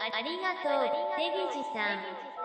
ありがとう、デビジさん。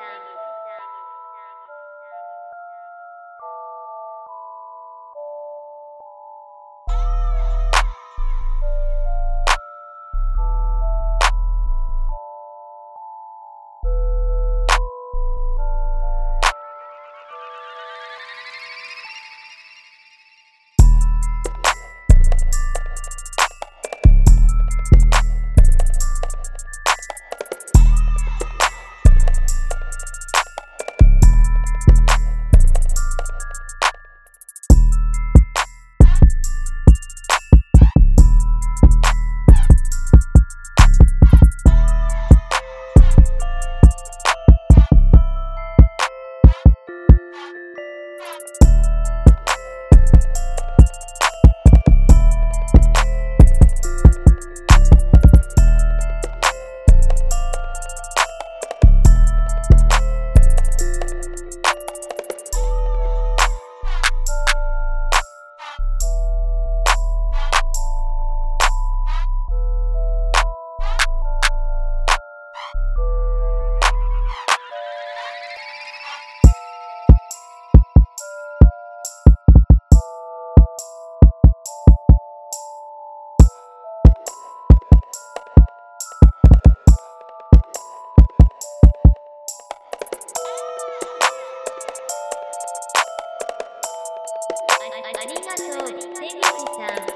あありがとう、出口さん。